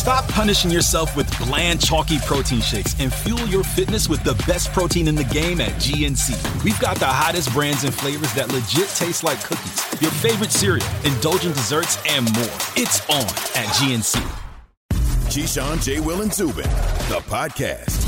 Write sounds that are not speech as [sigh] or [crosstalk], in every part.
Stop punishing yourself with bland, chalky protein shakes and fuel your fitness with the best protein in the game at GNC. We've got the hottest brands and flavors that legit taste like cookies, your favorite cereal, indulgent desserts, and more. It's on at GNC. Keyshawn, J. Will, and Zubin, the podcast.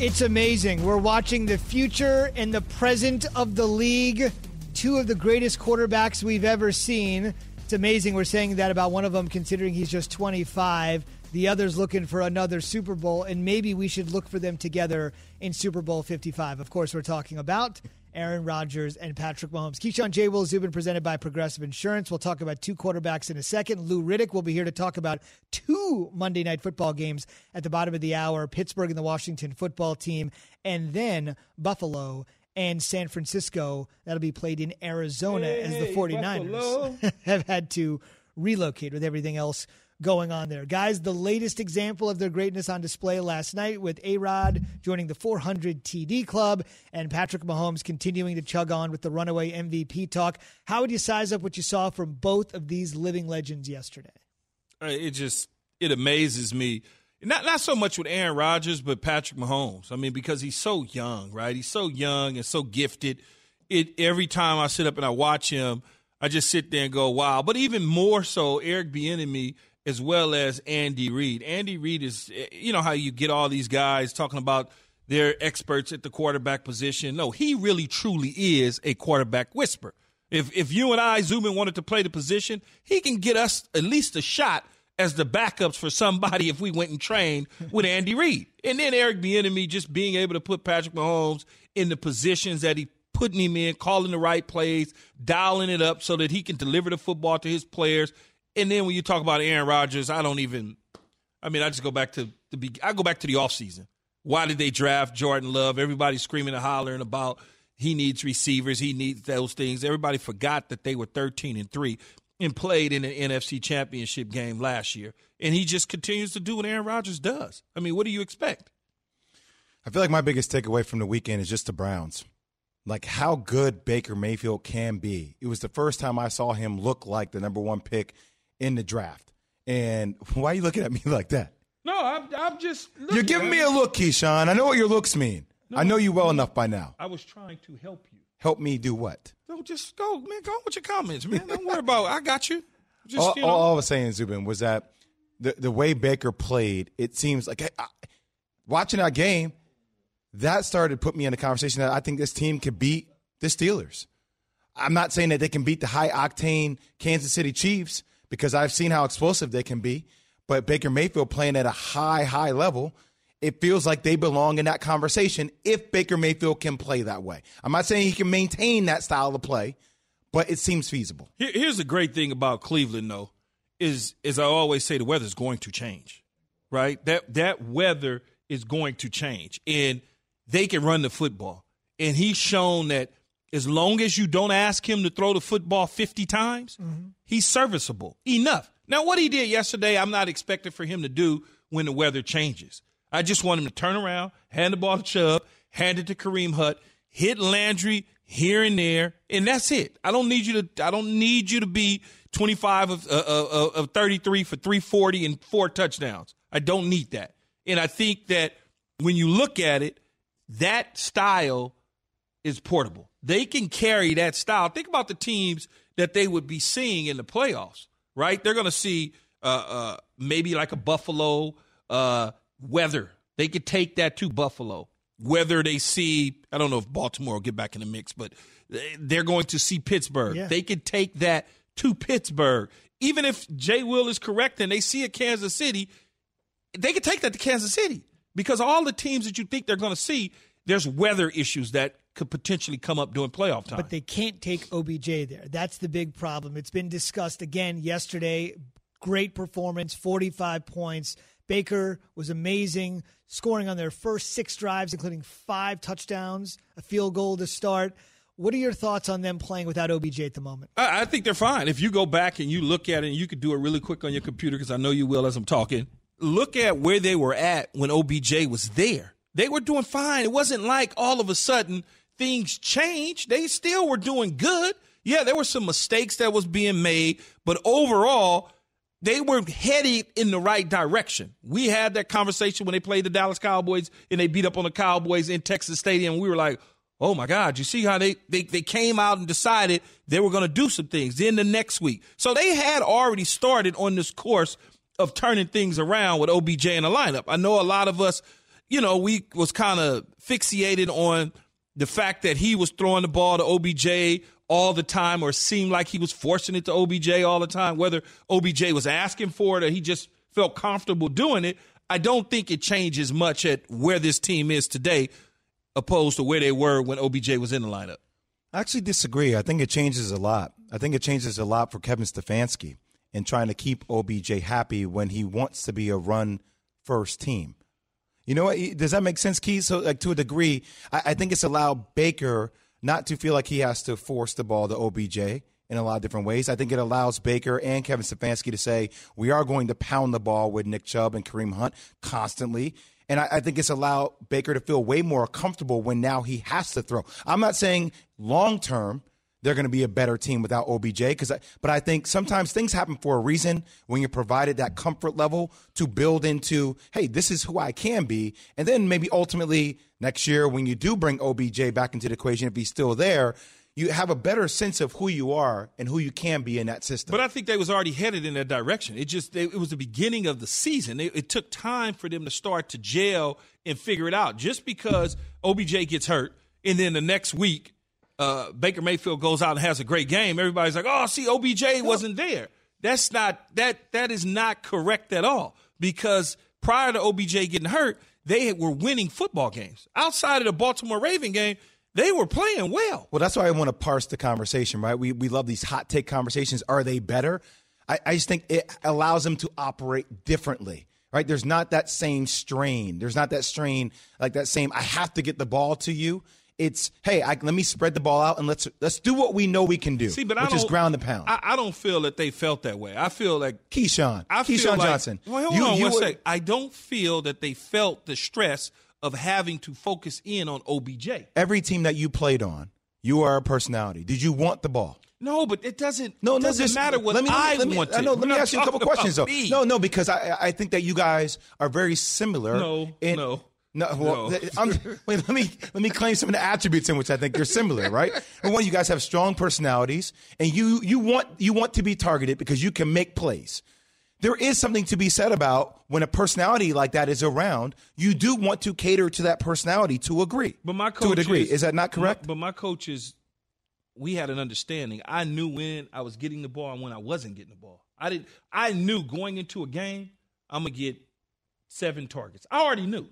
It's amazing. We're watching the future and the present of the league. Two of the greatest quarterbacks we've ever seen. It's amazing we're saying that about one of them, considering he's just 25. The other's looking for another Super Bowl, and maybe we should look for them together in Super Bowl 55. Of course, we're talking about Aaron Rodgers and Patrick Mahomes. Keyshawn J. Will Zubin presented by Progressive Insurance. We'll talk about two quarterbacks in a second. Lou Riddick will be here to talk about two Monday night football games at the bottom of the hour Pittsburgh and the Washington football team, and then Buffalo and San Francisco. That'll be played in Arizona hey, as the 49ers [laughs] have had to relocate with everything else going on there. Guys, the latest example of their greatness on display last night with A Rod joining the 400 TD Club and Patrick Mahomes continuing to chug on with the runaway MVP talk. How would you size up what you saw from both of these living legends yesterday? Uh, it just it amazes me. Not not so much with Aaron Rodgers, but Patrick Mahomes. I mean, because he's so young, right? He's so young and so gifted. It every time I sit up and I watch him, I just sit there and go, "Wow!" But even more so, Eric Bieniemy – as well as Andy Reid. Andy Reid is, eh, you know, how you get all these guys talking about they're experts at the quarterback position. No, he really truly is a quarterback whisperer. If if you and I, Zubin, wanted to play the position, he can get us at least a shot as the backups for somebody if we went and trained with Andy Reid. And then Eric Bieniemy just being able to put Patrick Mahomes in the positions that he putting him in, calling the right plays, dialing it up so that he can deliver the football to his players and then when you talk about Aaron Rodgers, I don't even. I mean, I just go back to the. I go back to the offseason. Why did they draft Jordan Love? Everybody screaming and hollering about he needs receivers, he needs those things. Everybody forgot that they were 13 and 3 and played in an NFC championship game last year. And he just continues to do what Aaron Rodgers does. I mean, what do you expect? I feel like my biggest takeaway from the weekend is just the Browns. Like how good Baker Mayfield can be. It was the first time I saw him look like the number one pick in the draft. And [laughs] why are you looking at me [laughs] like that? No, I'm, I'm just. You're giving me a look, Keyshawn. I know what your looks mean. No, I know you well enough by now. I was trying to help you. Help me do what? No, just go, man. Go on with your comments, man. Don't worry about. It. I got you. Just, all, you know. all, I was saying, Zubin, was that the the way Baker played, it seems like I, watching that game, that started to put me in a conversation that I think this team could beat the Steelers. I'm not saying that they can beat the high octane Kansas City Chiefs, because I've seen how explosive they can be. But Baker Mayfield playing at a high, high level, it feels like they belong in that conversation if Baker Mayfield can play that way. I'm not saying he can maintain that style of play, but it seems feasible. Here's the great thing about Cleveland, though, is as I always say, the weather's going to change, right? That that weather is going to change, and they can run the football. And he's shown that as long as you don't ask him to throw the football 50 times, mm-hmm. he's serviceable enough. Now, what he did yesterday, I'm not expecting for him to do when the weather changes. I just want him to turn around, hand the ball to Chubb, hand it to Kareem Hunt, hit Landry here and there, and that's it. I don't need you to. I don't need you to be 25 of, uh, uh, of 33 for 340 and four touchdowns. I don't need that. And I think that when you look at it, that style is portable they can carry that style. Think about the teams that they would be seeing in the playoffs, right? They're going to see uh, uh, maybe like a Buffalo uh, weather. They could take that to Buffalo. Whether they see, I don't know if Baltimore will get back in the mix, but they're going to see Pittsburgh. Yeah. They could take that to Pittsburgh. Even if Jay Will is correct and they see a Kansas City, they could take that to Kansas City because all the teams that you think they're going to see, there's weather issues that could potentially come up during playoff time. But they can't take OBJ there. That's the big problem. It's been discussed again yesterday. Great performance, 45 points. Baker was amazing, scoring on their first six drives, including five touchdowns, a field goal to start. What are your thoughts on them playing without OBJ at the moment? I, think they're fine. If you go back and you look at it, and you could do it really quick on your computer because I know you will as I'm talking. Look at where they were at when OBJ was there. They were doing fine. It wasn't like all of a sudden things changed. They still were doing good. Yeah, there were some mistakes that was being made, but overall, they were headed in the right direction. We had that conversation when they played the Dallas Cowboys and they beat up on the Cowboys in Texas Stadium. We were like, oh my God, you see how they, they, they came out and decided they were going to do some things. Then the next week. So they had already started on this course of turning things around with OBJ in the lineup. I know a lot of us, you know, we was kind of fixated on the fact that he was throwing the ball to OBJ all the time or seemed like he was forcing it to OBJ all the time, whether OBJ was asking for it or he just felt comfortable doing it. I don't think it changes much at where this team is today opposed to where they were when OBJ was in the lineup. I actually disagree. I think it changes a lot. I think it changes a lot for Kevin Stefanski in trying to keep OBJ happy when he wants to be a run first team. You know what? Does that make sense, Keith? So, like to a degree, I, I think it's allowed Baker not to feel like he has to force the ball to OBJ in a lot of different ways. I think it allows Baker and Kevin Stefanski to say, we are going to pound the ball with Nick Chubb and Kareem Hunt constantly. And I, I, think it's allowed Baker to feel way more comfortable when now he has to throw. I'm not saying long term they're going to be a better team without OBJ. Because, but I think sometimes things happen for a reason when you're provided that comfort level to build into, hey, this is who I can be, and then maybe ultimately next year when you do bring OBJ back into the equation, if he's still there. You have a better sense of who you are and who you can be in that system. But I think they was already headed in that direction. It just it was the beginning of the season. It, it took time for them to start to gel and figure it out. Just because OBJ gets hurt and then the next week uh, Baker Mayfield goes out and has a great game, everybody's like, "Oh, see, OBJ wasn't there." That's not that that is not correct at all because prior to OBJ getting hurt, they were winning football games. Outside of the Baltimore Raven game, they were playing well. Well, that's why I want to parse the conversation, right? We we love these hot take conversations. Are they better? I, I just think it allows them to operate differently right? There's not that same strain. There's not that strain like that same. I have to get the ball to you. It's hey, I, let me spread the ball out and let's let's do what we know we can do, See, but which I is ground the pound. I, I don't feel that they felt that way. I feel like Keyshawn, I Keyshawn feel like, Johnson. Well, hold you, on you one sec. I don't feel that they felt the stress of having to focus in on OBJ. Every team that you played on, you are a personality. Did you want the ball? No, but it doesn't. No, it no, doesn't just- matter what let me, I let me, want. I know, let me ask you a couple questions though. Me. No, no, because I I think that you guys are very similar. No, in, no. No, well, No. I'm, wait. Let me let me claim some of the attributes in which I think you're similar, [laughs] right? And one, you guys have strong personalities, and you you want you want to be targeted because you can make plays. There is something to be said about when a personality like that is around. You do want to cater to that personality to agree, But my to a degree. Is that not correct? my- but my coaches, we had an understanding. I knew when I was getting the ball and when I wasn't getting the ball. I didn't. I knew going into a game, I'm gonna get seven targets. I already knew,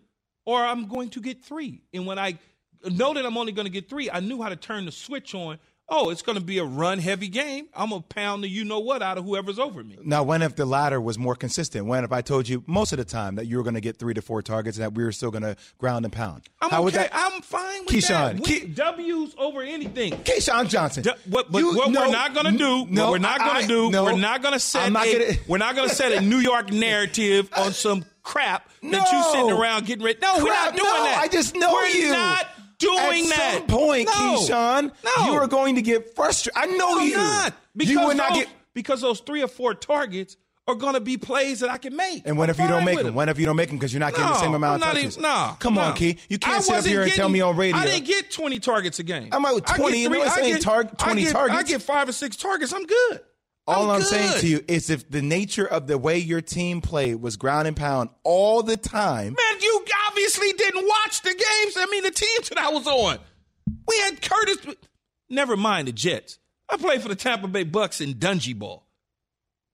or I'm going to get three. And when I know that I'm only going to get three, I knew how to turn the switch on. Oh, it's going to be a run heavy game. I'm gonna pound the you know what out of whoever's over me. Now, when if the latter was more consistent? When if I told you most of the time that you were going to get three to four targets and that we were still going to ground and pound? I'm How would okay. that? I'm fine with Keyshawn, that. Key- Win- W's over anything. Keyshawn Johnson. D- what, but You- what no, we're not going to do, no, what we're not going to do, no, we're not going to set a, gonna- we're not going to set a New York narrative on some crap that No. you sitting around getting ready. No, we're not doing no, that. I just know we're you. not doing that. At that. some point, no. Keyshawn, no. you are going to get frustrated. I know No, you. not. Because you would not those, get. because those three or four targets are going to be plays that I can make. And what if you don't make with them? What if you don't make them because you're not getting the same amount I'm of touches? even- nah, Come on, nah. Key. You can't sit up here and tell me on radio. I didn't get 20 targets a game. I'm like, I get 20, you know I get- Tar- I 20 get- targets. I get five or six targets. I'm good. All I'm, good. saying to you is if the nature of the way your team played was ground and pound all the time, Man, you obviously didn't watch the games. I mean, the teams that I was on. We had Curtis. Never mind the Jets. I played for the Tampa Bay Bucks in Dungy Ball.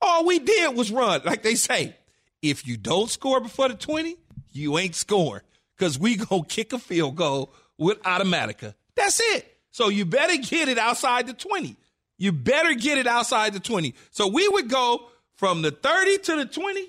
All we did was run. Like they say, if you don't score before the 20, you ain't scoring. Because we [laughs] going to kick a field goal with Automatica. That's it. So you better get it outside the 20. You better get it outside the 20. So we would go from the 30 to the 20,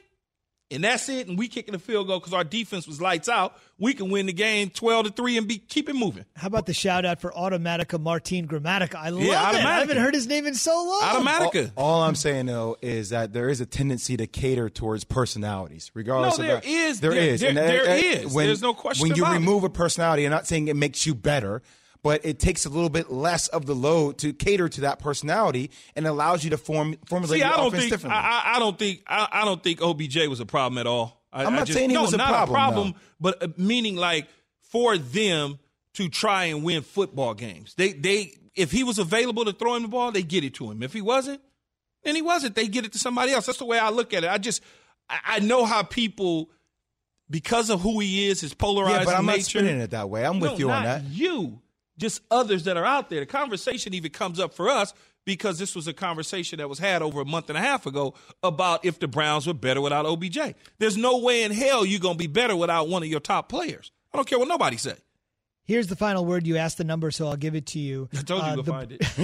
and that's it. And we kicking the field goal because our defense was lights out. We can win the game 12 to 3 and be keep it moving. How about the shout out for Automatica Martin Gramatica? I love Yeah, it. I haven't heard his name in so long. Automatica. all, all I'm saying though is that there is a tendency to cater towards personalities, regardless. No, of there that. is. There There- is. there- And there uh, uh. When, There's no question When you about it. remove a personality, I'm not saying it makes you better, but it takes a little bit less of the load to cater to that personality and allows you to form formulate See, your I don't offense think differently. I, I don't think I, I don't think OBJ was a problem at all. I, I'm I not just, saying he no, was a not problem, a problem, no. but uh, meaning like for them to try and win football games. They they if he was available to throw him the ball, they get it to him. If he wasn't, then he wasn't. They get it to somebody else. That's the way I look at it. I just I, know how people because of who he is, his polarizing yeah, but I'm nature. not spinning it that way. I'm with No, you on that. You, just others that are out there. The conversation even comes up for us because this was a conversation that was had over a month and a half ago about if the Browns were better without OBJ. There's no way in hell you're going to be better without one of your top players. I don't care what nobody say. Here's the final word. You asked the number, so I'll give it to you. I told you Uh, to the, find it. [laughs]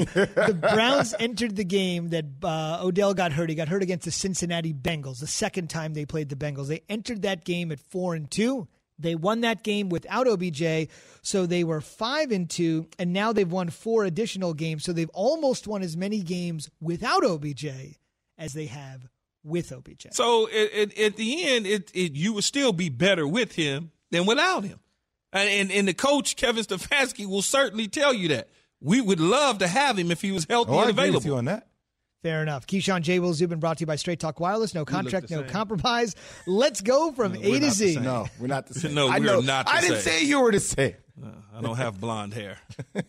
the Browns entered the game that uh, Odell got hurt. He got hurt against the Cincinnati Bengals. The second time they played the Bengals, they entered that game at four and two. They won that game without OBJ, so they were five and two, and now they've won four additional games. So they've almost won as many games without OBJ as they have with OBJ. So at, at, at the end, it, it you would still be better with him than without him. And, and and the coach Kevin Stefanski will certainly tell you that. We would love to have him if he was healthy Oh, I and agree with you available. on that. Fair enough. Keyshawn J. Will Zubin brought to you by Straight Talk Wireless. No contract, no same. compromise. Let's go from we're A to Z. No, we're not the [laughs] same. No, I we are know. not the I didn't same. say you were the same. [laughs] I don't have blonde hair. [laughs]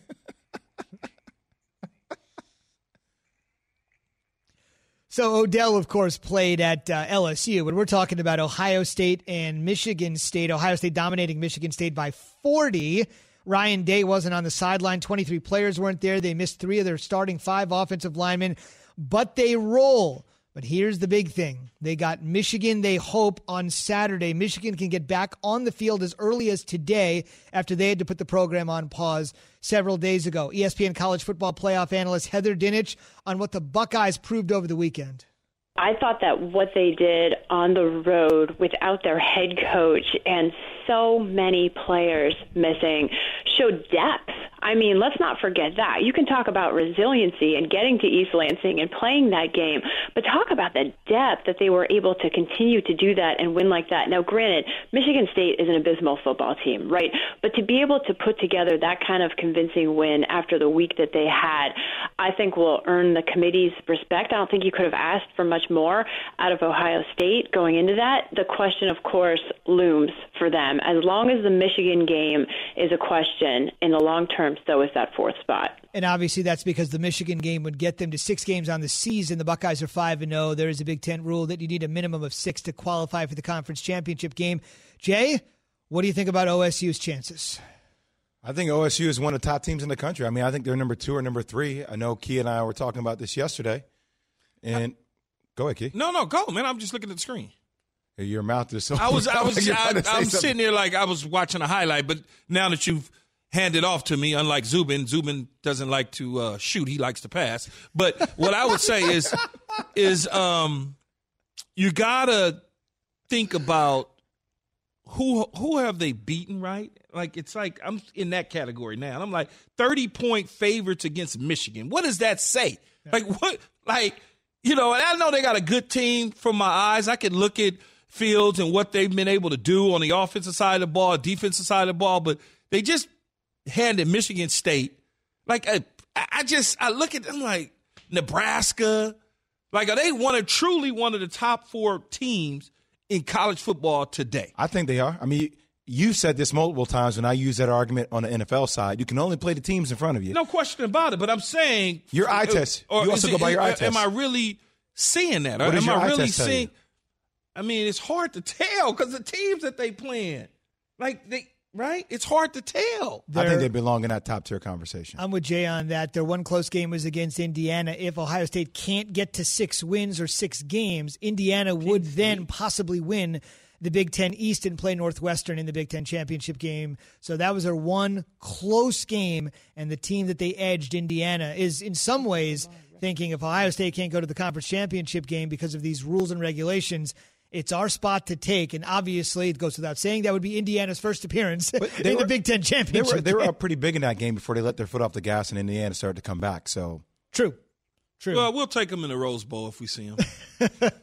So Odell, of course, played at uh, LSU, but we're talking about Ohio State and Michigan State. Ohio State dominating Michigan State by 40. Ryan Day wasn't on the sideline. 23 players weren't there. They missed three of their starting five offensive linemen, but they roll. But here's the big thing. They got Michigan, they hope, on Saturday. Michigan can get back on the field as early as today after they had to put the program on pause several days ago. ESPN college football playoff analyst Heather Dinich on what the Buckeyes proved over the weekend. I thought that what they did on the road without their head coach and so many players missing showed depth. I mean, let's not forget that. You can talk about resiliency and getting to East Lansing and playing that game, but talk about the depth that they were able to continue to do that and win like that. Now, granted, Michigan State is an abysmal football team, right? But to be able to put together that kind of convincing win after the week that they had, I think will earn the committee's respect. I don't think you could have asked for much more out of Ohio State going into that. The question, of course, looms for them. As long as the Michigan game is a question in the long term, so is that fourth spot. And obviously, that's because the Michigan game would get them to six games on the season. The Buckeyes are five and zero. There is a Big Ten rule that you need a minimum of six to qualify for the conference championship game. Jay, what do you think about OSU's chances? I think OSU is one of the top teams in the country. I mean, I think they're number two or number three. I know Key and I were talking about this yesterday. And go ahead, Key. No, no, go, man. I'm just looking at the screen. Your mouth is so. I was, I [laughs] was, I, I'm something. sitting there like I was watching a highlight, but now that you've handed off to me, unlike Zubin, Zubin doesn't like to uh, shoot; he likes to pass. But what I would say is, is um, you gotta think about who who have they beaten, right? Like it's like I'm in that category now. And I'm like 30 point favorites against Michigan. What does that say? Like what? Like you know, and I know they got a good team from my eyes. I can look at Fields and what they've been able to do on the offensive side of the ball, defensive side of the ball, but they just handed Michigan State. Like I, I just I look at them like Nebraska. Like are they one of truly one of the top four teams in college football today? I think they are. I mean, you've said this multiple times when I use that argument on the NFL side. You can only play the teams in front of you. No question about it. But I'm saying Your eye test. Or You also is go by your uh, eye am test. I really seeing that? What am your I eye really test tell seeing? you? I mean, it's hard to tell because the teams that they playing, like they right, it's hard to tell. I think They're- they belong in that top tier conversation. I'm with Jay on that. Their one close game was against Indiana. If Ohio State can't get to six wins or six games, Indiana would then possibly win the Big Ten East and play Northwestern in the Big Ten championship game. So that was their one close game, and the team that they edged, Indiana, is in some ways thinking if Ohio State can't go to the conference championship game because of these rules and regulations. It's our spot to take, and obviously, it goes without saying that would be Indiana's first appearance [laughs] in they the were- Big Ten They championship. were they were up pretty big in that game before they let their foot off the gas and Indiana started to come back. So True. True. Well, we'll take them in the Rose Bowl if we see them.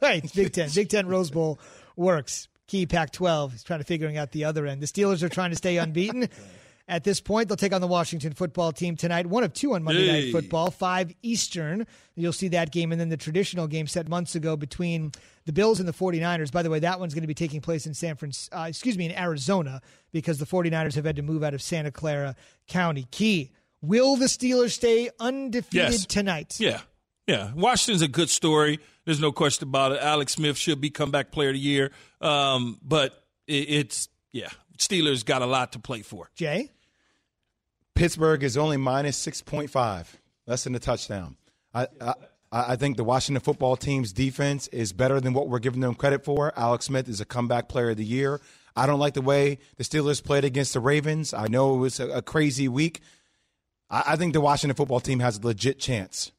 right. [laughs] Big Ten. Big Ten Rose Bowl works. Key Pac 12. He's trying to figuring out the other end. The Steelers are trying to stay unbeaten. [laughs] At this point, they'll take on the Washington football team tonight. One of two on Monday Hey. Night Football, 5 Eastern. You'll see that game. And then the traditional game set months ago between the Bills and the 49ers. By the way, that one's going to be taking place in San Francisco, uh, excuse me, in Arizona because the 49ers have had to move out of Santa Clara County. Key, will the Steelers stay undefeated Yes. tonight? Yeah. Yeah. Washington's a good story. There's no question about it. Alex Smith should be comeback player of the year. Um, but it, it's, yeah, Steelers got a lot to play for. Jay? Pittsburgh is only minus six point five, less than a touchdown. I, I I think the Washington football team's defense is better than what we're giving them credit for. Alex Smith is a comeback player of the year. I don't like the way the Steelers played against the Ravens. I know it was a, a crazy week. I, I think the Washington football team has a legit chance.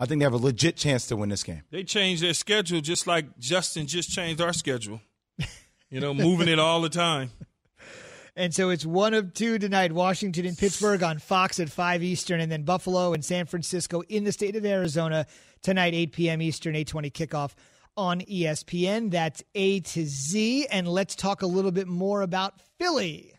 I think they have a legit chance to win this game. They changed their schedule just like Justin just changed our schedule. You know, moving it all the time. And so it's one of two tonight Washington and Pittsburgh on Fox at 5 Eastern, and then Buffalo and San Francisco in the state of Arizona tonight, 8 p.m. Eastern, 820 kickoff on ESPN. That's A to Z. And let's talk a little bit more about Philly.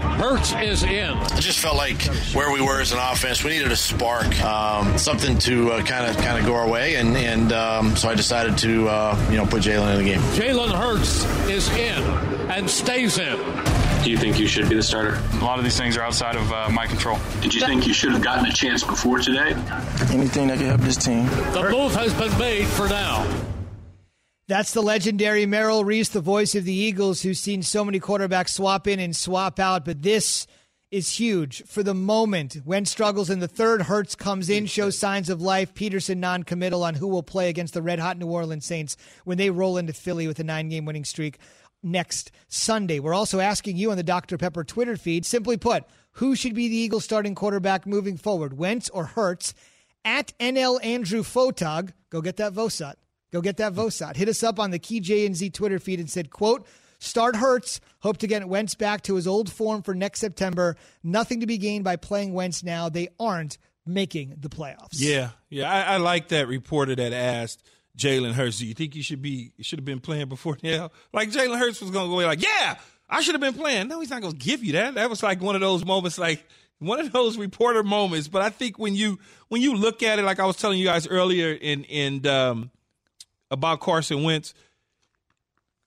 Hurts is in. I just felt like where we were as an offense, we needed a spark, um, something to kind of kind of go our way, and and um, so I decided to uh, you know put Jalen in the game. Jalen Hurts is in and stays in. Do you think you should be the starter? A lot of these things are outside of uh, my control. Did you think you should have gotten a chance before today? Anything that can help this team. The move has been made for now. That's the legendary Merrill Reese, the voice of the Eagles, who's seen so many quarterbacks swap in and swap out. But this is huge for the moment. Wentz struggles in the third, Hurts comes in, shows signs of life. Pederson non-committal on who will play against the red hot New Orleans Saints when they roll into Philly with a nine-game winning streak next Sunday. We're also asking you on the Dr. Pepper Twitter feed, simply put, who should be the Eagles starting quarterback moving forward, Wentz or Hurts? At NL Andrew Photog, go get that Vosot. Go get that Vosot. Hit us up on the Key J and Z Twitter feed and said, quote, start Hurts. Hope to get Wentz back to his old form for next September. Nothing to be gained by playing Wentz now. They aren't making the playoffs. Yeah. Yeah. I, I like that reporter that asked Jalen Hurts, do you think you should be should have been playing before now? Like Jalen Hurts was gonna go like, Yeah, I should have been playing. No, he's not gonna give you that. That was like one of those moments like one of those reporter moments. But I think when you when you look at it, like I was telling you guys earlier in in um, about Carson Wentz,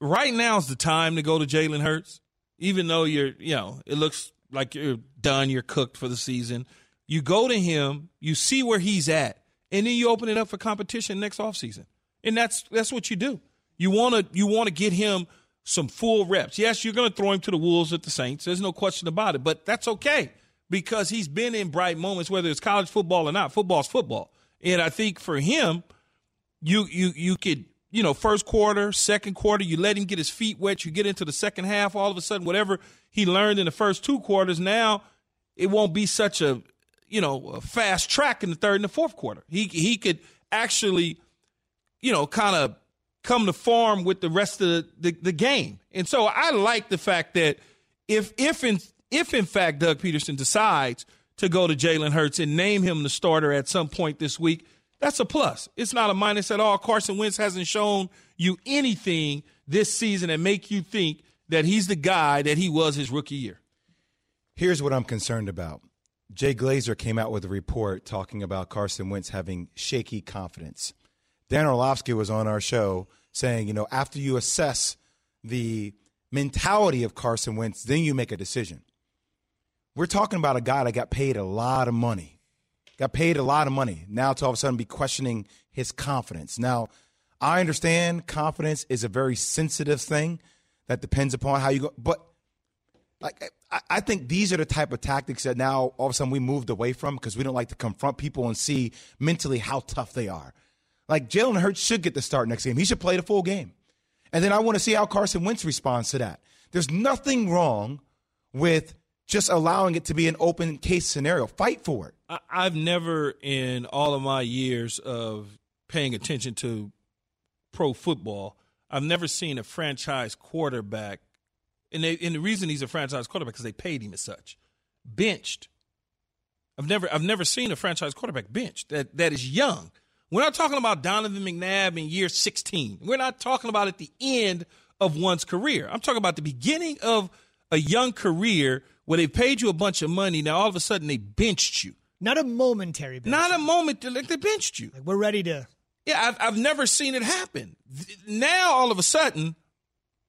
right now is the time to go to Jalen Hurts. Even though you're, you know, it looks like you're done, you're cooked for the season. You go to him, you see where he's at, and then you open it up for competition next offseason. And that's that's what you do. You want to you want to get him some full reps. Yes, you're going to throw him to the wolves at the Saints. There's no question about it, but that's okay because he's been in bright moments whether it's college football or not. Football's football. And I think for him, you you you could you know first quarter, second quarter, you let him get his feet wet. You get into the second half, all of a sudden, whatever he learned in the first two quarters, now it won't be such a you know a fast track in the third and the fourth quarter. He he could actually you know kind of come to form with the rest of the, the, the game. And so I like the fact that if if in if in fact Doug Pederson decides to go to Jalen Hurts and name him the starter at some point this week, that's a plus. It's not a minus at all. Carson Wentz hasn't shown you anything this season that make you think that he's the guy that he was his rookie year. Here's what I'm concerned about. Jay Glazer came out with a report talking about Carson Wentz having shaky confidence. Dan Orlovsky was on our show saying, you know, after you assess the mentality of Carson Wentz, then you make a decision. We're talking about a guy that got paid a lot of money, got paid a lot of money. Now to all of a sudden be questioning his confidence. Now, I understand confidence is a very sensitive thing that depends upon how you go, but like I, I think these are the type of tactics that now all of a sudden we moved away from because we don't like to confront people and see mentally how tough they are. Like Jalen Hurts should get the start next game. He should play the full game. And then I want to see how Carson Wentz responds to that. There's nothing wrong with just allowing it to be an open case scenario. Fight for it. I've never, in all of my years of paying attention to pro football, I've never seen a franchise quarterback, and, they, and the reason he's a franchise quarterback because they paid him as such, benched. I've never, I've never seen a franchise quarterback benched that that is young. We're not talking about Donovan McNabb in year 16. We're not talking about at the end of one's career. I'm talking about the beginning of a young career where they paid you a bunch of money. Now all of a sudden they benched you. Not a momentary bench. Not a moment. Like they benched you. Like we're ready to. Yeah, I've, I've never seen it happen. Now all of a sudden,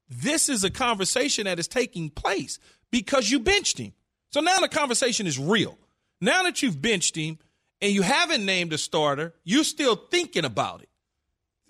this is a conversation that is taking place because you benched him. So now the conversation is real. Now that you've benched him and you haven't named a starter, you're still thinking about it.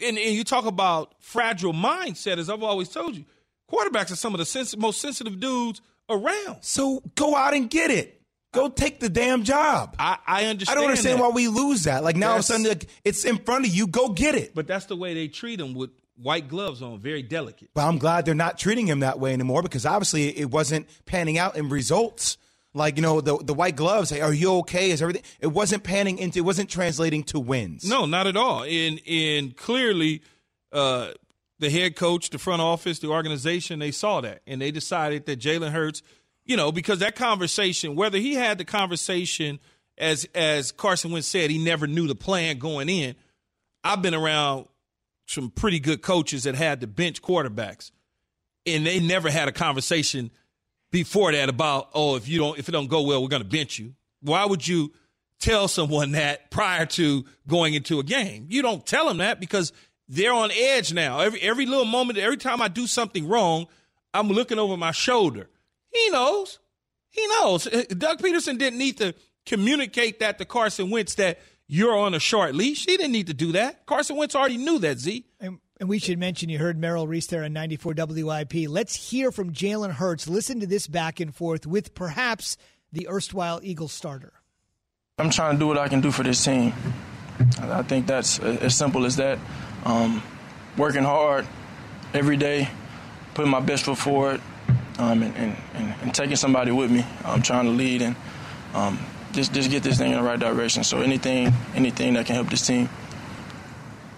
And, and you talk about fragile mindset, as I've always told you. Quarterbacks are some of the sens- most sensitive dudes around. So go out and get it. Go take the damn job. I, I understand. I don't understand that. why we lose that. Like now, all of a sudden, like, it's in front of you. Go get it. But that's the way they treat them with white gloves on, very delicate. But I'm glad they're not treating him that way anymore because obviously it wasn't panning out in results. Like you know the the white gloves. Are you okay? Is everything? It wasn't panning into. It wasn't translating to wins. No, not at all. And and clearly, uh, the head coach, the front office, the organization, they saw that and they decided that Jalen Hurts, you know, because that conversation, whether he had the conversation as as Carson Wentz said, he never knew the plan going in. I've been around some pretty good coaches that had to bench quarterbacks, and they never had a conversation before that about oh if you don't if it don't go well we're going to bench you. Why would you tell someone that prior to going into a game? You don't tell them that because they're on edge now. Every every little moment, every time I do something wrong, I'm looking over my shoulder. He knows. He knows. Uh, Doug Pederson didn't need to communicate that to Carson Wentz that you're on a short leash. He didn't need to do that. Carson Wentz already knew that, Z. And, and we should mention you heard Merrill Reese there on 94 WIP. Let's hear from Jalen Hurts. Listen to this back and forth with perhaps the erstwhile Eagles starter. I'm trying to do what I can do for this team. I think that's as simple as that. Um, working hard every day, putting my best foot forward, um, and, and, and, and, taking somebody with me. I'm trying to lead and um, just just get this thing in the right direction. So anything anything that can help this team.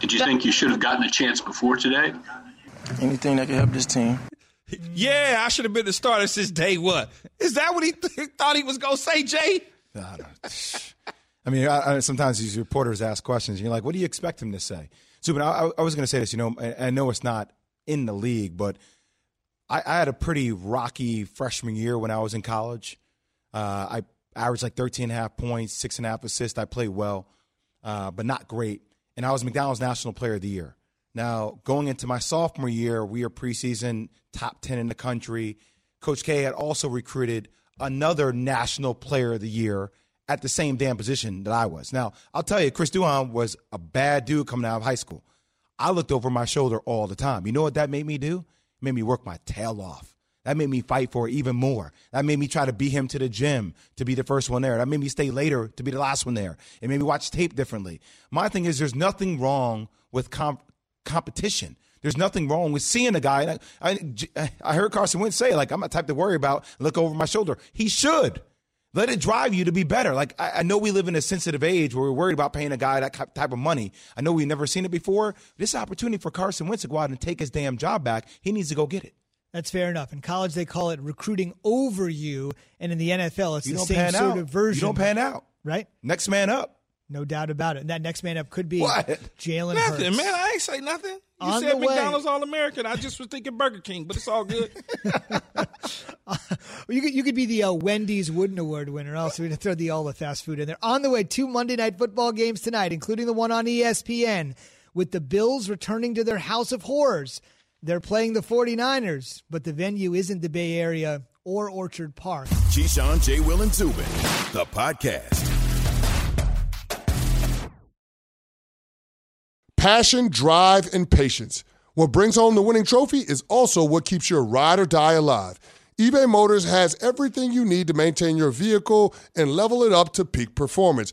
Did you think you should have gotten a chance before today? Anything that can help this team. Yeah, I should have been the starter since day one. Is that what he th- [laughs] thought he was going to say, Jay? I, I mean, I, I, sometimes these reporters ask questions, and you're like, "What do you expect him to say?" So, I, I was going to say this. You know, I, know it's not in the league, but I, had a pretty rocky freshman year when I was in college. Uh, I averaged like 13 and a half points, six and a half assists. I played well, uh, but not great. And I was McDonald's National Player of the Year. Now, going into my sophomore year, we are preseason top 10 in the country. Coach K had also recruited another National Player of the Year at the same damn position that I was. Now, I'll tell you, Chris Duhon was a bad dude coming out of high school. I looked over my shoulder all the time. You know what that made me do? It made me work my tail off. That made me fight for it even more. That made me try to beat him to the gym to be the first one there. That made me stay later to be the last one there. It made me watch tape differently. My thing is, there's nothing wrong with comp- competition. There's nothing wrong with seeing a guy. I, I, I heard Carson Wentz say, like, I'm not type to worry about, look over my shoulder. He should. Let it drive you to be better. Like, I, I, know we live in a sensitive age where we're worried about paying a guy that type of money. I know we've never seen it before. This opportunity for Carson Wentz to go out and take his damn job back. He needs to go get it. That's fair enough. In college, they call it recruiting over you, and in the NFL, it's you the same sort out. of version. You don't pan out, right? Next man up. No doubt about it. And that next man up could be what? Jalen Nothing, Hurts. man. I ain't say nothing. You On said McDonald's. All American. I just was thinking Burger King, but it's all good. [laughs] you could you could be the uh, Wendy's Wooden Award winner. Also, we're gonna throw the all the fast food in there. On the way, two Monday night football games tonight, including the one on ESPN, with the Bills returning to their House of Horrors. They're playing the 49ers, but the venue isn't the Bay Area or Orchard Park. Keyshawn, J. Will, and Zubin, the podcast. Passion, drive, and patience. What brings home the winning trophy is also what keeps your ride or die alive. eBay Motors has everything you need to maintain your vehicle and level it up to peak performance.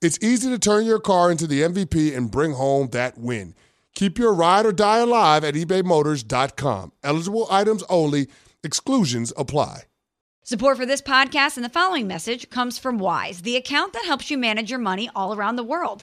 it's easy to turn your car into the MVP and bring home that win. Keep your ride or die alive at ebaymotors.com. Eligible items only, exclusions apply. Support for this podcast and the following message comes from Wise, the account that helps you manage your money all around the world.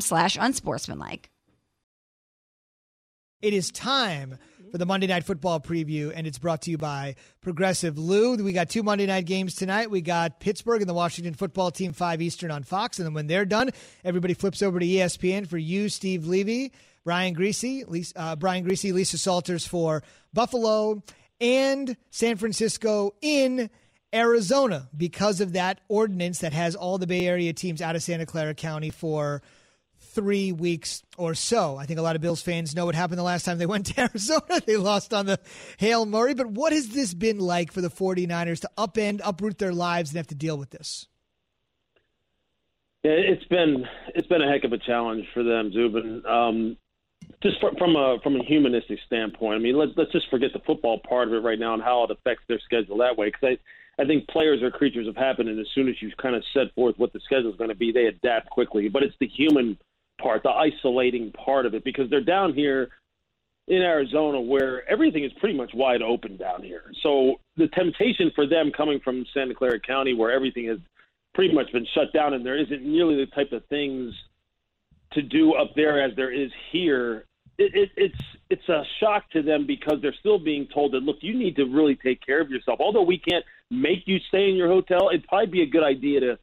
slash unsportsmanlike. It is time for the Monday Night Football preview, and it's brought to you by Progressive Lou. We got two Monday night games tonight. We got Pittsburgh and the Washington football team, 5 Eastern on Fox. And then when they're done, everybody flips over to ESPN for you, Steve Levy, Brian Griese, Lisa, uh, Brian Griese, Lisa Salters for Buffalo, and San Francisco in Arizona because of that ordinance that has all the Bay Area teams out of Santa Clara County for – three weeks or so. I think a lot of Bills fans know what happened the last time they went to [laughs] Arizona. They lost on the Hail Murray. But what has this been like for the 49ers to upend, uproot their lives and have to deal with this? Yeah, it's been it's been a heck of a challenge for them, Zubin. Um, just from a from a humanistic standpoint, I mean, let's let's just forget the football part of it right now and how it affects their schedule that way. Because I I think players are creatures of habit, and as soon as you kind of set forth what the schedule is going to be, they adapt quickly. But it's the human part, the isolating part of it, because they're down here in Arizona where everything is pretty much wide open down here. So the temptation for them coming from Santa Clara County where everything has pretty much been shut down and there isn't nearly the type of things to do up there as there is here. It, it, it's it's a shock to them because they're still being told that look, you need to really take care of yourself. Although we can't make you stay in your hotel, it'd probably be a good idea to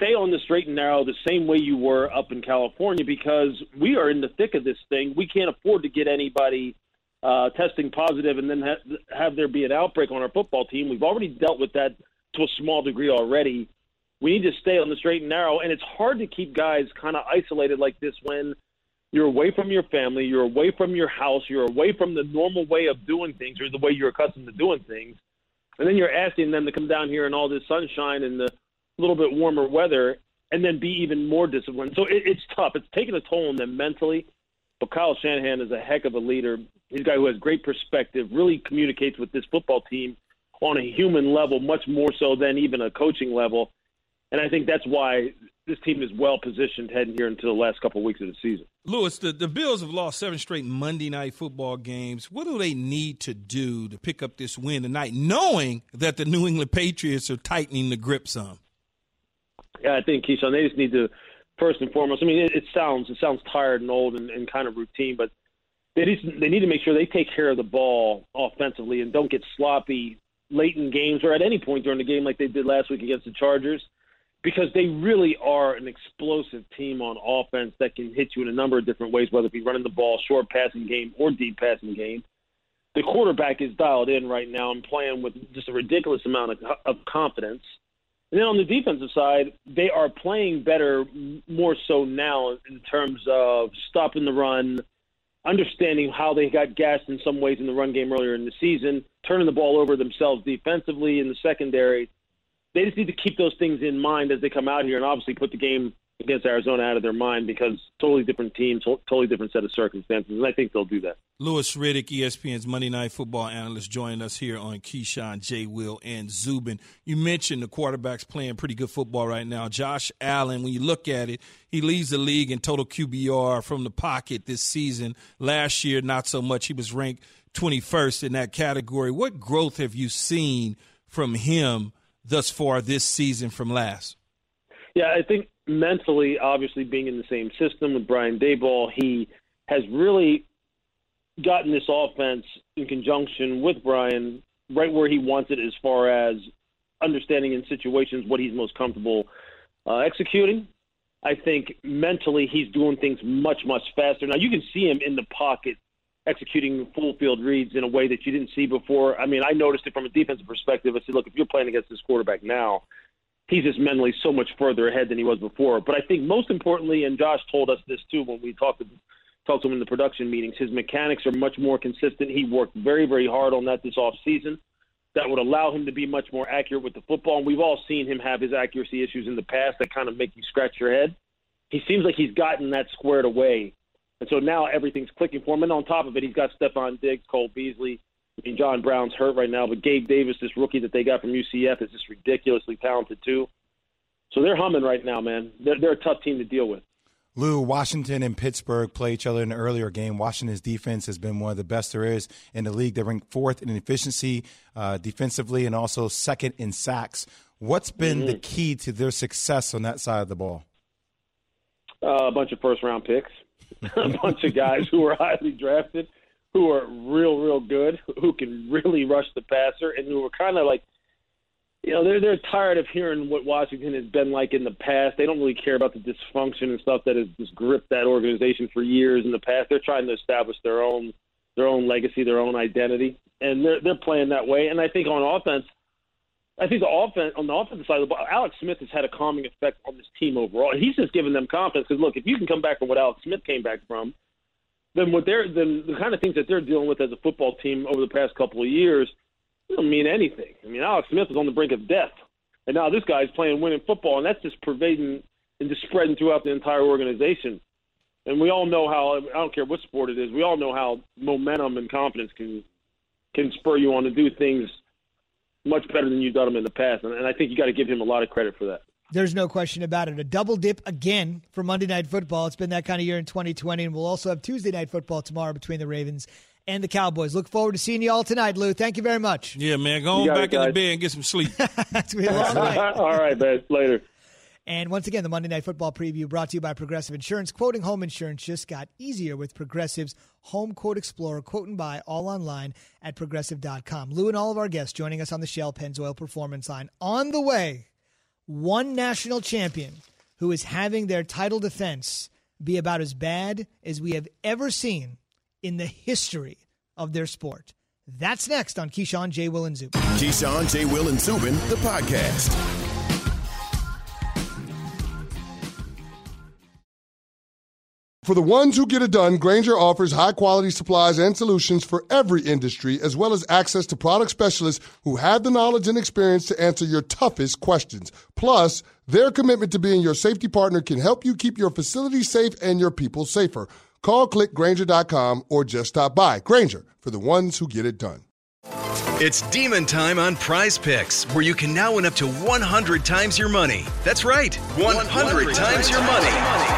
stay on the straight and narrow the same way you were up in California because we are in the thick of this thing. We can't afford to get anybody uh, testing positive and then ha- have there be an outbreak on our football team. We've already dealt with that to a small degree already. We need to stay on the straight and narrow, and it's hard to keep guys kind of isolated like this when you're away from your family, you're away from your house, you're away from the normal way of doing things or the way you're accustomed to doing things. And then you're asking them to come down here in all this sunshine and the little bit warmer weather, and then be even more disciplined. So it, it's tough. It's taking a toll on them mentally. But Kyle Shanahan is a heck of a leader. He's a guy who has great perspective, really communicates with this football team on a human level, much more so than even a coaching level. And I think that's why this team is well positioned heading here into the last couple of weeks of the season. Louis, the, the Bills have lost seven straight Monday night football games. What do they need to do to pick up this win tonight, knowing that the New England Patriots are tightening the grip some? Yeah, I think Keyshawn, they just need to first and foremost. I mean, it, it sounds it sounds tired and old and, and kind of routine, but they need they need to make sure they take care of the ball offensively and don't get sloppy late in games or at any point during the game like they did last week against the Chargers, because they really are an explosive team on offense that can hit you in a number of different ways, whether it be running the ball, short passing game, or deep passing game. The quarterback is dialed in right now and playing with just a ridiculous amount of, of confidence. And then on the defensive side, they are playing better, more so now in terms of stopping the run, understanding how they got gassed in some ways in the run game earlier in the season, turning the ball over themselves defensively in the secondary. They just need to keep those things in mind as they come out here and obviously put the game against Arizona out of their mind because totally different team, totally different set of circumstances, and I think they'll do that. Louis Riddick, ESPN's Monday Night Football analyst, joining us here on Keyshawn, J. Will, and Zubin. You mentioned the quarterbacks playing pretty good football right now. Josh Allen, when you look at it, he leads the league in total QBR from the pocket this season. Last year, not so much. He was ranked 21st in that category. What growth have you seen from him thus far this season from last? Yeah, I think mentally, obviously being in the same system with Brian Daboll, he has really gotten this offense in conjunction with Brian right where he wants it as far as understanding in situations what he's most comfortable uh, executing. I think mentally he's doing things much, much faster. Now you can see him in the pocket executing full field reads in a way that you didn't see before. I mean, I noticed it from a defensive perspective. I said, look, if you're playing against this quarterback now, he's just mentally so much further ahead than he was before. But I think most importantly, and Josh told us this too when we talked to, talked to him in the production meetings, his mechanics are much more consistent. He worked very, very hard on that this off season. that would allow him to be much more accurate with the football. And we've all seen him have his accuracy issues in the past that kind of make you scratch your head. He seems like he's gotten that squared away. And so now everything's clicking for him. And on top of it, he's got Stefon Diggs, Cole Beasley. I mean, John Brown's hurt right now, but Gabe Davis, this rookie that they got from UCF, is just ridiculously talented too. So they're humming right now, man. They're, they're a tough team to deal with. Lou, Washington and Pittsburgh play each other in an earlier game. Washington's defense has been one of the best there is in the league. They rank fourth in efficiency uh, defensively and also second in sacks. What's been mm-hmm. the key to their success on that side of the ball? Uh, a bunch of first round picks, [laughs] a bunch of guys who were highly drafted, who are real, real good, who can really rush the passer, and who are kind of like – you know they're they're tired of hearing what Washington has been like in the past. They don't really care about the dysfunction and stuff that has just gripped that organization for years in the past. They're trying to establish their own their own legacy, their own identity, and they're they're playing that way. And I think on offense, I think the offense on the offensive side of the ball, Alex Smith has had a calming effect on this team overall. He's just giving them confidence because look, if you can come back from what Alex Smith came back from, then what they're then the kind of things that they're dealing with as a football team over the past couple of years doesn't mean anything. I mean, Alex Smith was on the brink of death, and now this guy's playing winning football, and that's just pervading and just spreading throughout the entire organization. And we all know how I don't care what sport it is. We all know how momentum and confidence can can spur you on to do things much better than you've done them in the past. And, and I think you got to give him a lot of credit for that. There's no question about it. A double dip again for Monday Night Football. It's been that kind of year in 2020, and we'll also have Tuesday Night Football tomorrow between the Ravens and the Cowboys. Look forward to seeing you all tonight, Lou. Thank you very much. Yeah, man. Go on back it, in the bed and get some sleep. [laughs] That's a long night. all right, man. Later. And once again, the Monday Night Football preview brought to you by Progressive Insurance. Quoting home insurance just got easier with Progressive's Home Quote Explorer. Quote and buy all online at progressive.com. Lou and all of our guests joining us on the Shell Pennzoil Performance Line. On the way, one national champion who is having their title defense be about as bad as we have ever seen in the history of their sport. That's next on Keyshawn, J. Will, and Zubin. Keyshawn, J. Will, and Zubin, the podcast. For the ones who get it done, Grainger offers high quality supplies and solutions for every industry, as well as access to product specialists who have the knowledge and experience to answer your toughest questions. Plus, their commitment to being your safety partner can help you keep your facility safe and your people safer. Call clickgrainger.com or just stop by. Grainger for the ones who get it done. It's demon time on prize picks, where you can now win up to 100 times your money. That's right, 100, 100 times your money.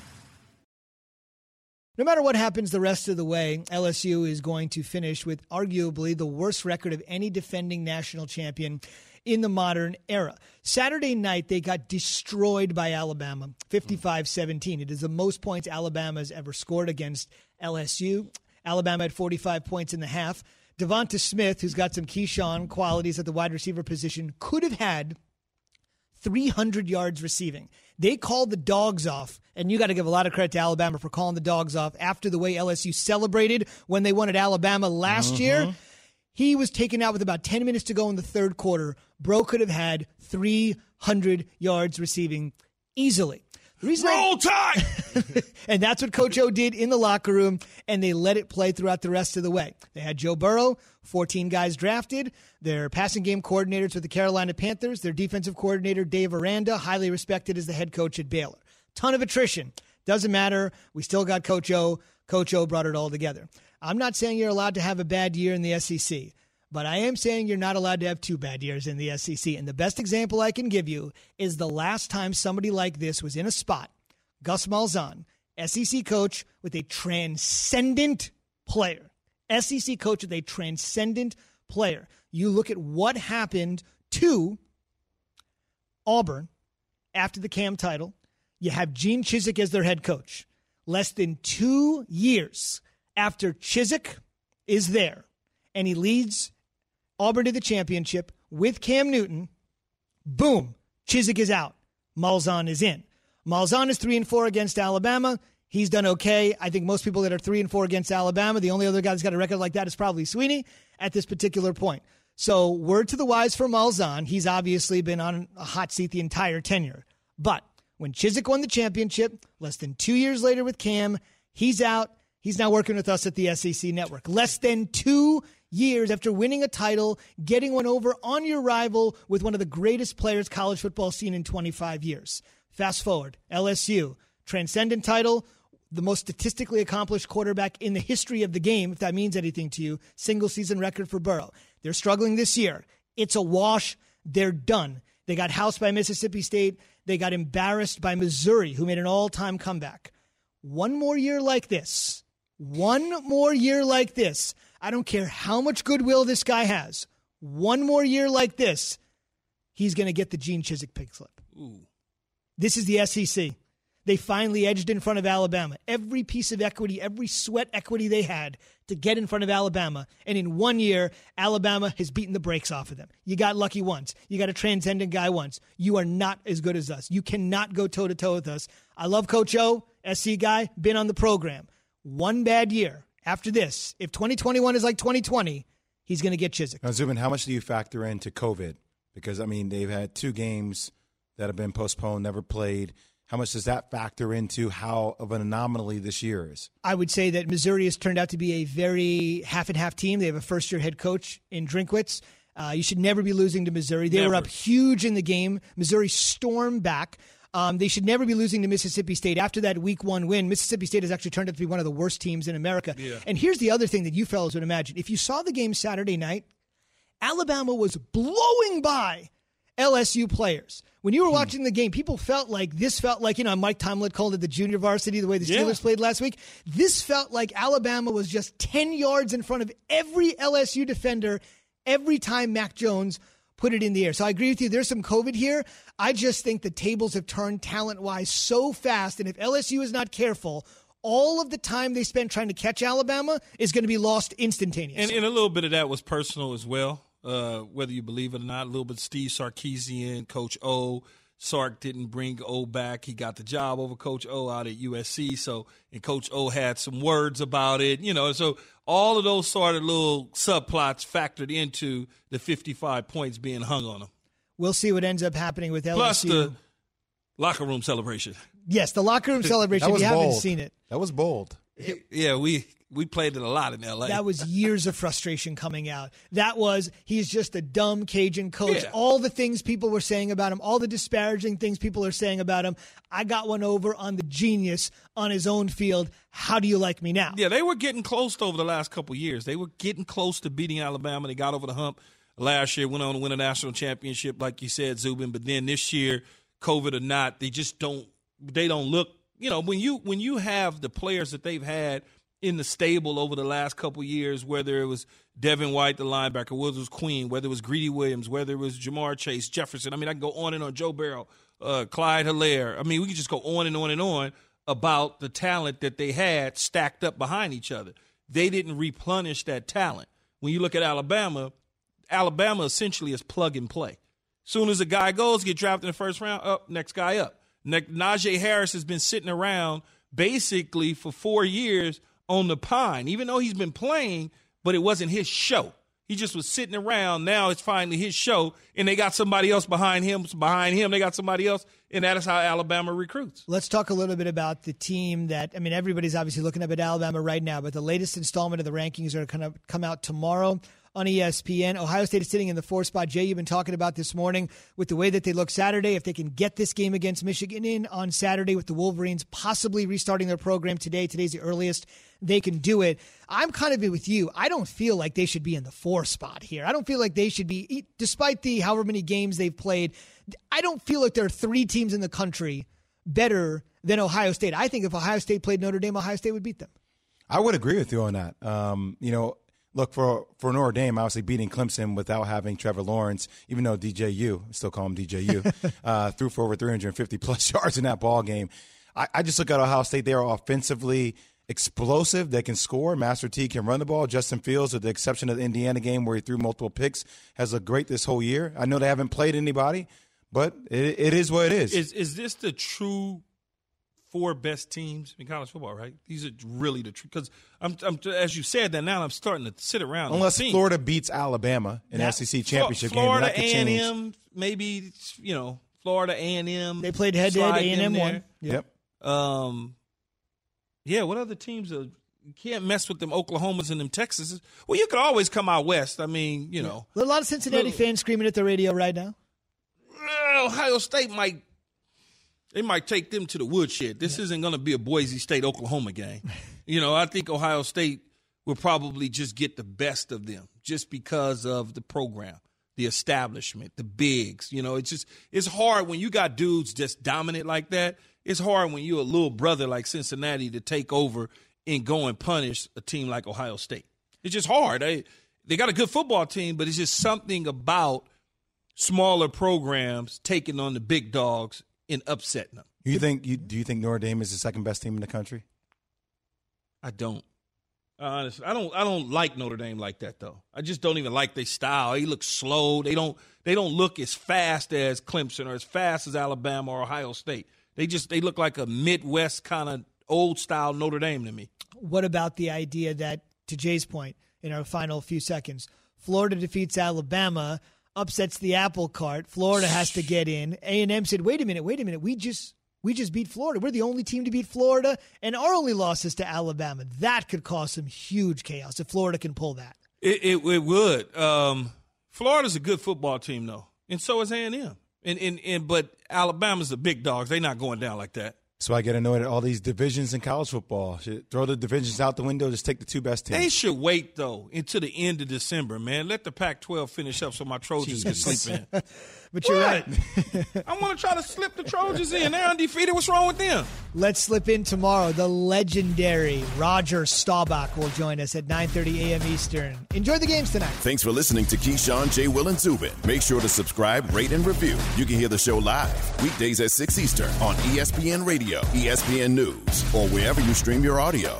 No matter what happens the rest of the way, LSU is going to finish with arguably the worst record of any defending national champion in the modern era. Saturday night, they got destroyed by Alabama, 55 17. It is the most points Alabama has ever scored against LSU. Alabama had 45 points in the half. Devonta Smith, who's got some Keyshawn qualities at the wide receiver position, could have had 300 yards receiving. They called the dogs off, and you got to give a lot of credit to Alabama for calling the dogs off after the way LSU celebrated when they won at Alabama last mm-hmm. year. He was taken out with about 10 minutes to go in the third quarter. Bro could have had 300 yards receiving easily. Reason Roll Tide! [laughs] and that's what Coach O did in the locker room, and they let it play throughout the rest of the way. They had Joe Burrow, 14 guys drafted, their passing game coordinators with the Carolina Panthers, their defensive coordinator, Dave Aranda, highly respected as the head coach at Baylor. Ton of attrition. Doesn't matter. We still got Coach O. Coach O brought it all together. I'm not saying you're allowed to have a bad year in the SEC. But I am saying you're not allowed to have two bad years in the SEC. And the best example I can give you is the last time somebody like this was in a spot, Gus Malzahn, SEC coach with a transcendent player. SEC coach with a transcendent player. You look at what happened to Auburn after the Cam title. You have Gene Chizik as their head coach. Less than two years after Chizik is there and he leads Auburn to the championship with Cam Newton, boom, Chizik is out. Malzahn is in. Malzahn is three and four against Alabama. He's done okay. I think most people that are three and four against Alabama, the only other guy that's got a record like that is probably Swinney at this particular point. So, word to the wise for Malzahn. He's obviously been on a hot seat the entire tenure. But when Chizik won the championship, less than two years later with Cam, he's out. He's now working with us at the SEC network. Less than two years after winning a title, getting one over on your rival with one of the greatest players college football seen in 25 years. Fast forward, LSU, transcendent title, the most statistically accomplished quarterback in the history of the game, if that means anything to you, single season record for Burrow. They're struggling this year. It's a wash. They're done. They got housed by Mississippi State. They got embarrassed by Missouri, who made an all time comeback. One more year like this, one more year like this. I don't care how much goodwill this guy has. One more year like this, he's going to get the Gene Chizik pig slip. Ooh. This is the SEC. They finally edged in front of Alabama. Every piece of equity, every sweat equity they had to get in front of Alabama. And in one year, Alabama has beaten the brakes off of them. You got lucky once. You got a transcendent guy once. You are not as good as us. You cannot go toe to toe with us. I love Coach O, SC guy, been on the program. One bad year. After this, if 2021 is like 2020, he's going to get Chizik. Now, Zubin, how much do you factor into COVID? Because, I mean, they've had two games that have been postponed, never played. How much does that factor into how of an anomaly this year is? I would say that Missouri has turned out to be a very half and half team. They have a first year head coach in Drinkwitz. Uh, you should never be losing to Missouri. They Never. were up huge in the game. Missouri stormed back. Um, they should never be losing to Mississippi State. After that week one win, Mississippi State has actually turned out to be one of the worst teams in America. Yeah. And here's the other thing that you fellows would imagine. If you saw the game Saturday night, Alabama was blowing by LSU players. When Hmm. you were watching the game, people felt like this felt like, you know, Mike Tomlin called it the junior varsity, the way the Yeah. Steelers played last week. This felt like Alabama was just 10 yards in front of every LSU defender every time Mac Jones put it in the air. So I agree with you. There's some COVID here. I just think the tables have turned talent wise so fast. And if LSU is not careful, all of the time they spent trying to catch Alabama is going to be lost instantaneously. And, and a little bit of that was personal as well, uh, whether you believe it or not. A little bit Steve Sarkisian, Coach O. Sark didn't bring O back. He got the job over Coach O out at USC. So, and Coach O had some words about it, you know. So, all of those sort of little subplots factored into the 55 points being hung on him. we'll see what ends up happening with LSU. Plus the locker room celebration. yes, the locker room [laughs] celebration. That If was you haven't seen it, That was bold. Yeah, we we played it a lot in LA. That was [laughs] years of frustration coming out. That was he's just a dumb Cajun coach. Yeah. All the things people were saying about him, all the disparaging things people are saying about him. I got one over on the genius on his own field. How do you like me now? Yeah, they were getting close over the last couple of years. They were getting close to beating Alabama. They got over the hump last year, went on to win a national championship, like you said, Zubin. But then this year, COVID or not, they just don't. They don't look. You know, when you when you have the players that they've had in the stable over the last couple years, whether it was Devin White, the linebacker, whether it was Queen, whether it was Greedy Williams, whether it was Ja'Marr Chase, Jefferson. I mean, I can go on and on. Joe Burrow, uh, Clyde Helaire. I mean, we can just go on and on and on about the talent that they had stacked up behind each other. They didn't replenish that talent. When you look at Alabama, Alabama essentially is plug and play. Soon as a guy goes, get drafted in the first round, up, next guy up. Ne- Najee Harris has been sitting around basically for four years on the pine, even though he's been playing, but it wasn't his show. He just was sitting around. Now it's finally his show, and they got somebody else behind him. Behind him, they got somebody else, and that is how Alabama recruits. Let's talk a little bit about the team that I mean everybody's obviously looking up at Alabama right now, but the latest installment of the rankings are going to come out tomorrow on ESPN. Ohio State is sitting in the four spot. Jay, you've been talking about this morning with the way that they look Saturday. If they can get this game against Michigan in on Saturday with the Wolverines possibly restarting their program today, today's the earliest they can do it. I'm kind of with you. I don't feel like they should be in the four spot here. I don't feel like they should be, despite the however many games they've played. I don't feel like there are three teams in the country better than Ohio State. I think if Ohio State played Notre Dame, Ohio State would beat them. I would agree with you on that. Um, you know, look for for Notre Dame, obviously beating Clemson without having Trevor Lawrence, even though DJU, I still call him DJU, [laughs] uh, threw for over 350 plus [laughs] yards in that ball game. I, I just look at Ohio State; they are offensively explosive. They can score. Master T can run the ball. Justin Fields, with the exception of the Indiana game where he threw multiple picks, has looked great this whole year. I know they haven't played anybody, but it, it is what it is. Is is this the true four best teams in college football? Right? These are really the true because I'm, I'm as you said that now I'm starting to sit around. Unless and. Florida beats Alabama in Yeah. SEC championship Florida game, then that could A and M, maybe you know Florida A and M. They played head-to-head, A&M won. Yep. Um, yeah. What other teams are? You can't mess with them Oklahomas and them Texases. Well, you could always come out west. I mean, you know, A lot of Cincinnati Little- fans screaming at the radio right now. Ohio State might. They might take them to the woodshed. This isn't going to be a Boise State Oklahoma game. [laughs] you know, I think Ohio State will probably just get the best of them just because of the program, the establishment, the bigs. You know, it's just it's hard when you got dudes just dominant like that. It's hard when you're a little brother like Cincinnati to take over and go and punish a team like Ohio State. It's just hard. They they got a good football team, but it's just something about smaller programs taking on the big dogs and upsetting them. You think? You, do you think Notre Dame is the second best team in the country? I don't. Honestly, I don't. I don't like Notre Dame like that though. I just don't even like their style. They look slow. They don't. They don't look as fast as Clemson or as fast as Alabama or Ohio State. They just. They look like a Midwest kind of old style Notre Dame to me. What about the idea that, to Jay's point, in our final few seconds, Florida defeats Alabama, upsets the apple cart. Florida has to get in. A and M said, "Wait a minute, wait a minute. We just we just beat Florida. We're the only team to beat Florida, and our only loss is to Alabama. That could cause some huge chaos if Florida can pull that." It, it, it would. Um, Florida's a good football team though, and so is A and M. And and and but Alabama's the big dogs. They're not going down like that. So I get annoyed at all these divisions in college football. Should throw the divisions out the window. Just take the two best teams. They should wait though until the end of December, man. Let the Pac-12 finish up so my Trojans can sleep in. [laughs] But you're right. [laughs] I want to try to slip the Trojans in. They're undefeated. What's wrong with them? Let's slip in tomorrow. The legendary Roger Staubach will join us at 9:30 a.m. Eastern. Enjoy the games tonight. Thanks for listening to Keyshawn, J. Will, and Zubin. Make sure to subscribe, rate, and review. You can hear the show live weekdays at 6 Eastern on ESPN Radio, ESPN News, or wherever you stream your audio.